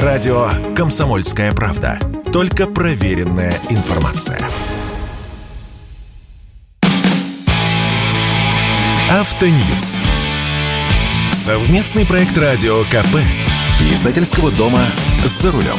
Радио «Комсомольская правда». Только проверенная информация. Автоньюз. Совместный проект радио КП. Издательского дома «За рулем».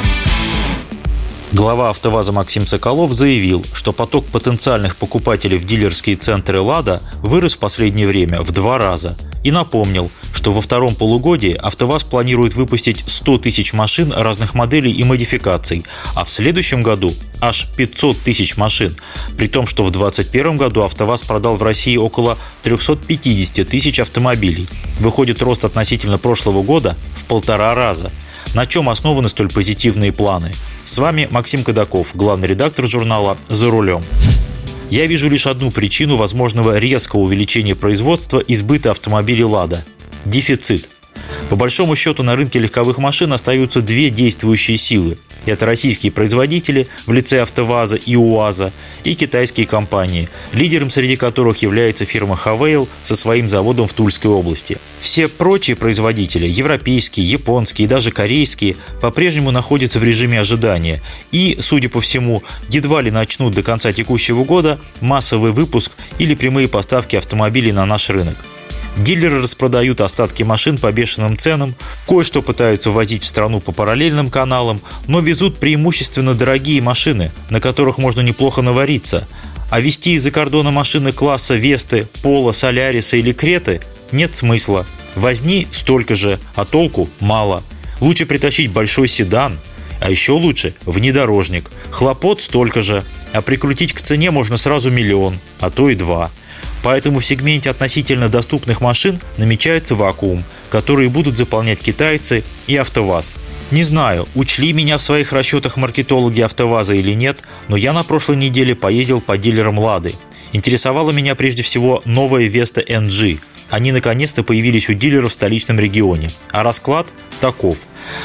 Глава «АвтоВАЗа» Максим Соколов заявил, что поток потенциальных покупателей в дилерские центры «Лада» вырос в последнее время в два раза. И напомнил, что во втором полугодии «АвтоВАЗ» планирует выпустить 100 тысяч машин разных моделей и модификаций, а в следующем году аж 500 тысяч машин, при том, что в 2021 году «АвтоВАЗ» продал в России около 350 тысяч автомобилей. Выходит рост относительно прошлого года в полтора раза. На чем основаны столь позитивные планы? С вами Максим Кадаков, главный редактор журнала «За рулем». Я вижу лишь одну причину возможного резкого увеличения производства и сбыта автомобилей «Лада» – дефицит. По большому счету на рынке легковых машин остаются две действующие силы это российские производители в лице АвтоВАЗа и УАЗа и китайские компании, лидером среди которых является фирма Хавейл со своим заводом в Тульской области. Все прочие производители, европейские, японские и даже корейские, по-прежнему находятся в режиме ожидания и, судя по всему, едва ли начнут до конца текущего года массовый выпуск или прямые поставки автомобилей на наш рынок. Дилеры распродают остатки машин по бешеным ценам, кое-что пытаются возить в страну по параллельным каналам, но везут преимущественно дорогие машины, на которых можно неплохо навариться. А везти из-за кордона машины класса Весты, Пола, Соляриса или Креты нет смысла. Возни столько же, а толку мало. Лучше притащить большой седан, а еще лучше внедорожник. Хлопот столько же, а прикрутить к цене можно сразу миллион, а то и два – Поэтому в сегменте относительно доступных машин намечается вакуум, который будут заполнять китайцы и АвтоВАЗ. Не знаю, учли меня в своих расчетах маркетологи АвтоВАЗа или нет, но я на прошлой неделе поездил по дилерам «Лады». Интересовала меня прежде всего новая Веста NG. Они наконец-то появились у дилеров в столичном регионе. А расклад таков.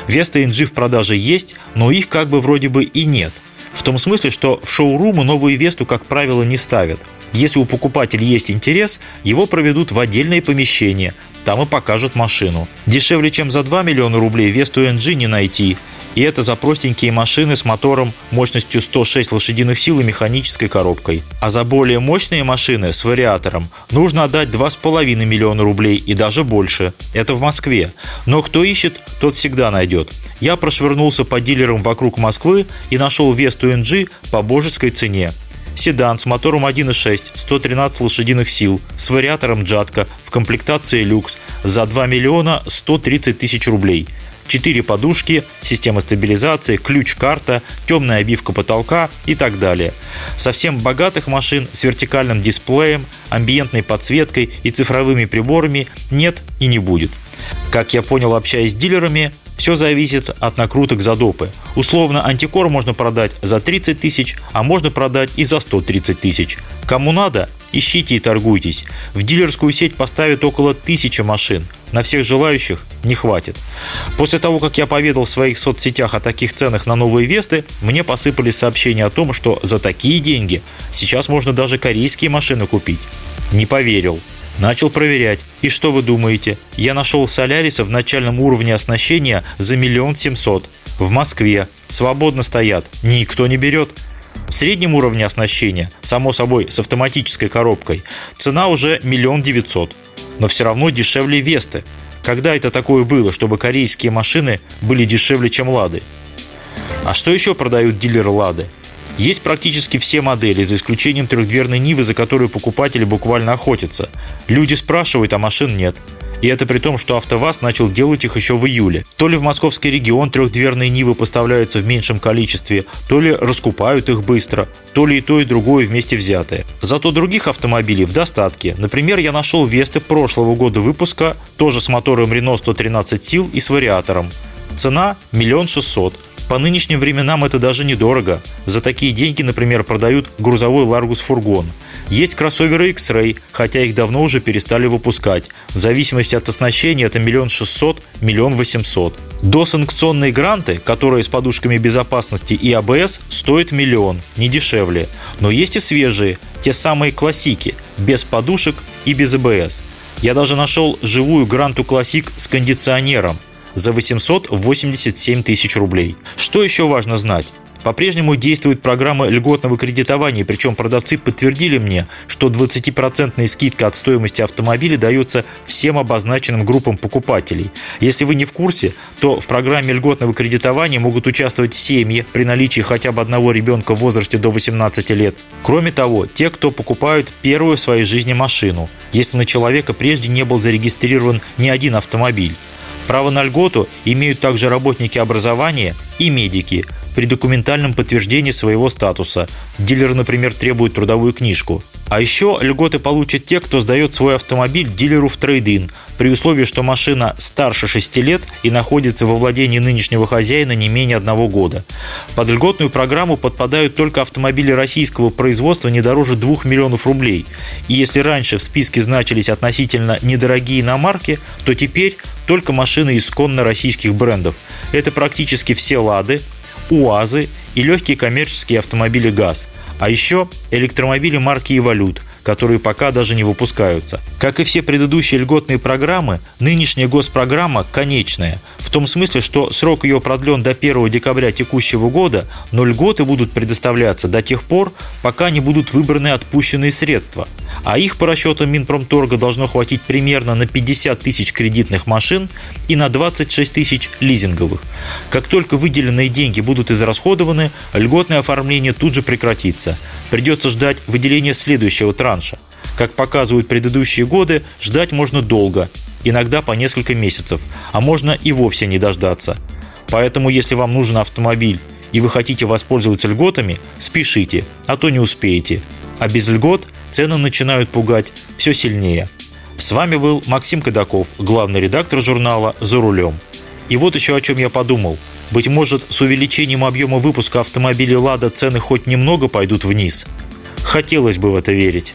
Веста NG в продаже есть, но их как бы вроде бы и нет. В том смысле, что в шоурумы новую Весту, как правило, не ставят – если у покупателя есть интерес, его проведут в отдельное помещение, там и покажут машину. Дешевле, чем за 2 миллиона рублей Весту NG не найти. И это за простенькие машины с мотором мощностью 106 лошадиных сил и механической коробкой. А за более мощные машины с вариатором нужно отдать 2,5 миллиона рублей и даже больше. Это в Москве. Но кто ищет, тот всегда найдет. Я прошвырнулся по дилерам вокруг Москвы и нашел Весту NG по божеской цене. Седан с мотором 1.6, 113 лошадиных сил, с вариатором Джатка в комплектации люкс за 2 миллиона 130 тысяч рублей. Четыре подушки, система стабилизации, ключ-карта, темная обивка потолка и так далее. Совсем богатых машин с вертикальным дисплеем, амбиентной подсветкой и цифровыми приборами нет и не будет. Как я понял, общаясь с дилерами, все зависит от накруток за допы. Условно, антикор можно продать за 30 тысяч, а можно продать и за 130 тысяч. Кому надо, ищите и торгуйтесь. В дилерскую сеть поставят около тысячи машин. На всех желающих не хватит. После того, как я поведал в своих соцсетях о таких ценах на новые Весты, мне посыпались сообщения о том, что за такие деньги сейчас можно даже корейские машины купить. Не поверил. Начал проверять. И что вы думаете? Я нашел Соляриса в начальном уровне оснащения за миллион семьсот. В Москве. Свободно стоят. Никто не берет. В среднем уровне оснащения, само собой с автоматической коробкой, цена уже миллион девятьсот. Но все равно дешевле Весты. Когда это такое было, чтобы корейские машины были дешевле, чем Лады? А что еще продают дилеры Лады? Есть практически все модели, за исключением трехдверной Нивы, за которую покупатели буквально охотятся. Люди спрашивают, а машин нет. И это при том, что АвтоВАЗ начал делать их еще в июле. То ли в московский регион трехдверные Нивы поставляются в меньшем количестве, то ли раскупают их быстро, то ли и то, и другое вместе взятое. Зато других автомобилей в достатке. Например, я нашел Весты прошлого года выпуска, тоже с мотором Renault 113 сил и с вариатором. Цена – миллион шестьсот. По нынешним временам это даже недорого. За такие деньги, например, продают грузовой Largus фургон. Есть кроссоверы X-Ray, хотя их давно уже перестали выпускать. В зависимости от оснащения это миллион шестьсот, миллион восемьсот. Досанкционные гранты, которые с подушками безопасности и АБС, стоят миллион, не дешевле. Но есть и свежие, те самые классики, без подушек и без АБС. Я даже нашел живую Гранту Классик с кондиционером за 887 тысяч рублей. Что еще важно знать? По-прежнему действует программа льготного кредитования, причем продавцы подтвердили мне, что 20% скидка от стоимости автомобиля дается всем обозначенным группам покупателей. Если вы не в курсе, то в программе льготного кредитования могут участвовать семьи при наличии хотя бы одного ребенка в возрасте до 18 лет. Кроме того, те, кто покупают первую в своей жизни машину, если на человека прежде не был зарегистрирован ни один автомобиль. Право на льготу имеют также работники образования и медики при документальном подтверждении своего статуса. Дилер, например, требует трудовую книжку. А еще льготы получат те, кто сдает свой автомобиль дилеру в трейдин, при условии, что машина старше 6 лет и находится во владении нынешнего хозяина не менее одного года. Под льготную программу подпадают только автомобили российского производства не дороже 2 миллионов рублей. И если раньше в списке значились относительно недорогие иномарки, то теперь только машины исконно российских брендов. Это практически все «Лады», УАЗы и легкие коммерческие автомобили ГАЗ, а еще электромобили марки «Эволют», которые пока даже не выпускаются. Как и все предыдущие льготные программы, нынешняя госпрограмма конечная, в том смысле, что срок ее продлен до 1 декабря текущего года, но льготы будут предоставляться до тех пор, пока не будут выбраны отпущенные средства. А их по расчетам Минпромторга должно хватить примерно на 50 тысяч кредитных машин и на 26 тысяч лизинговых. Как только выделенные деньги будут израсходованы, льготное оформление тут же прекратится. Придется ждать выделения следующего транша. Как показывают предыдущие годы, ждать можно долго, иногда по несколько месяцев, а можно и вовсе не дождаться. Поэтому, если вам нужен автомобиль и вы хотите воспользоваться льготами, спешите, а то не успеете. А без льгот цены начинают пугать все сильнее. С вами был Максим Кадаков, главный редактор журнала «За рулем». И вот еще о чем я подумал. Быть может, с увеличением объема выпуска автомобилей «Лада» цены хоть немного пойдут вниз. Хотелось бы в это верить.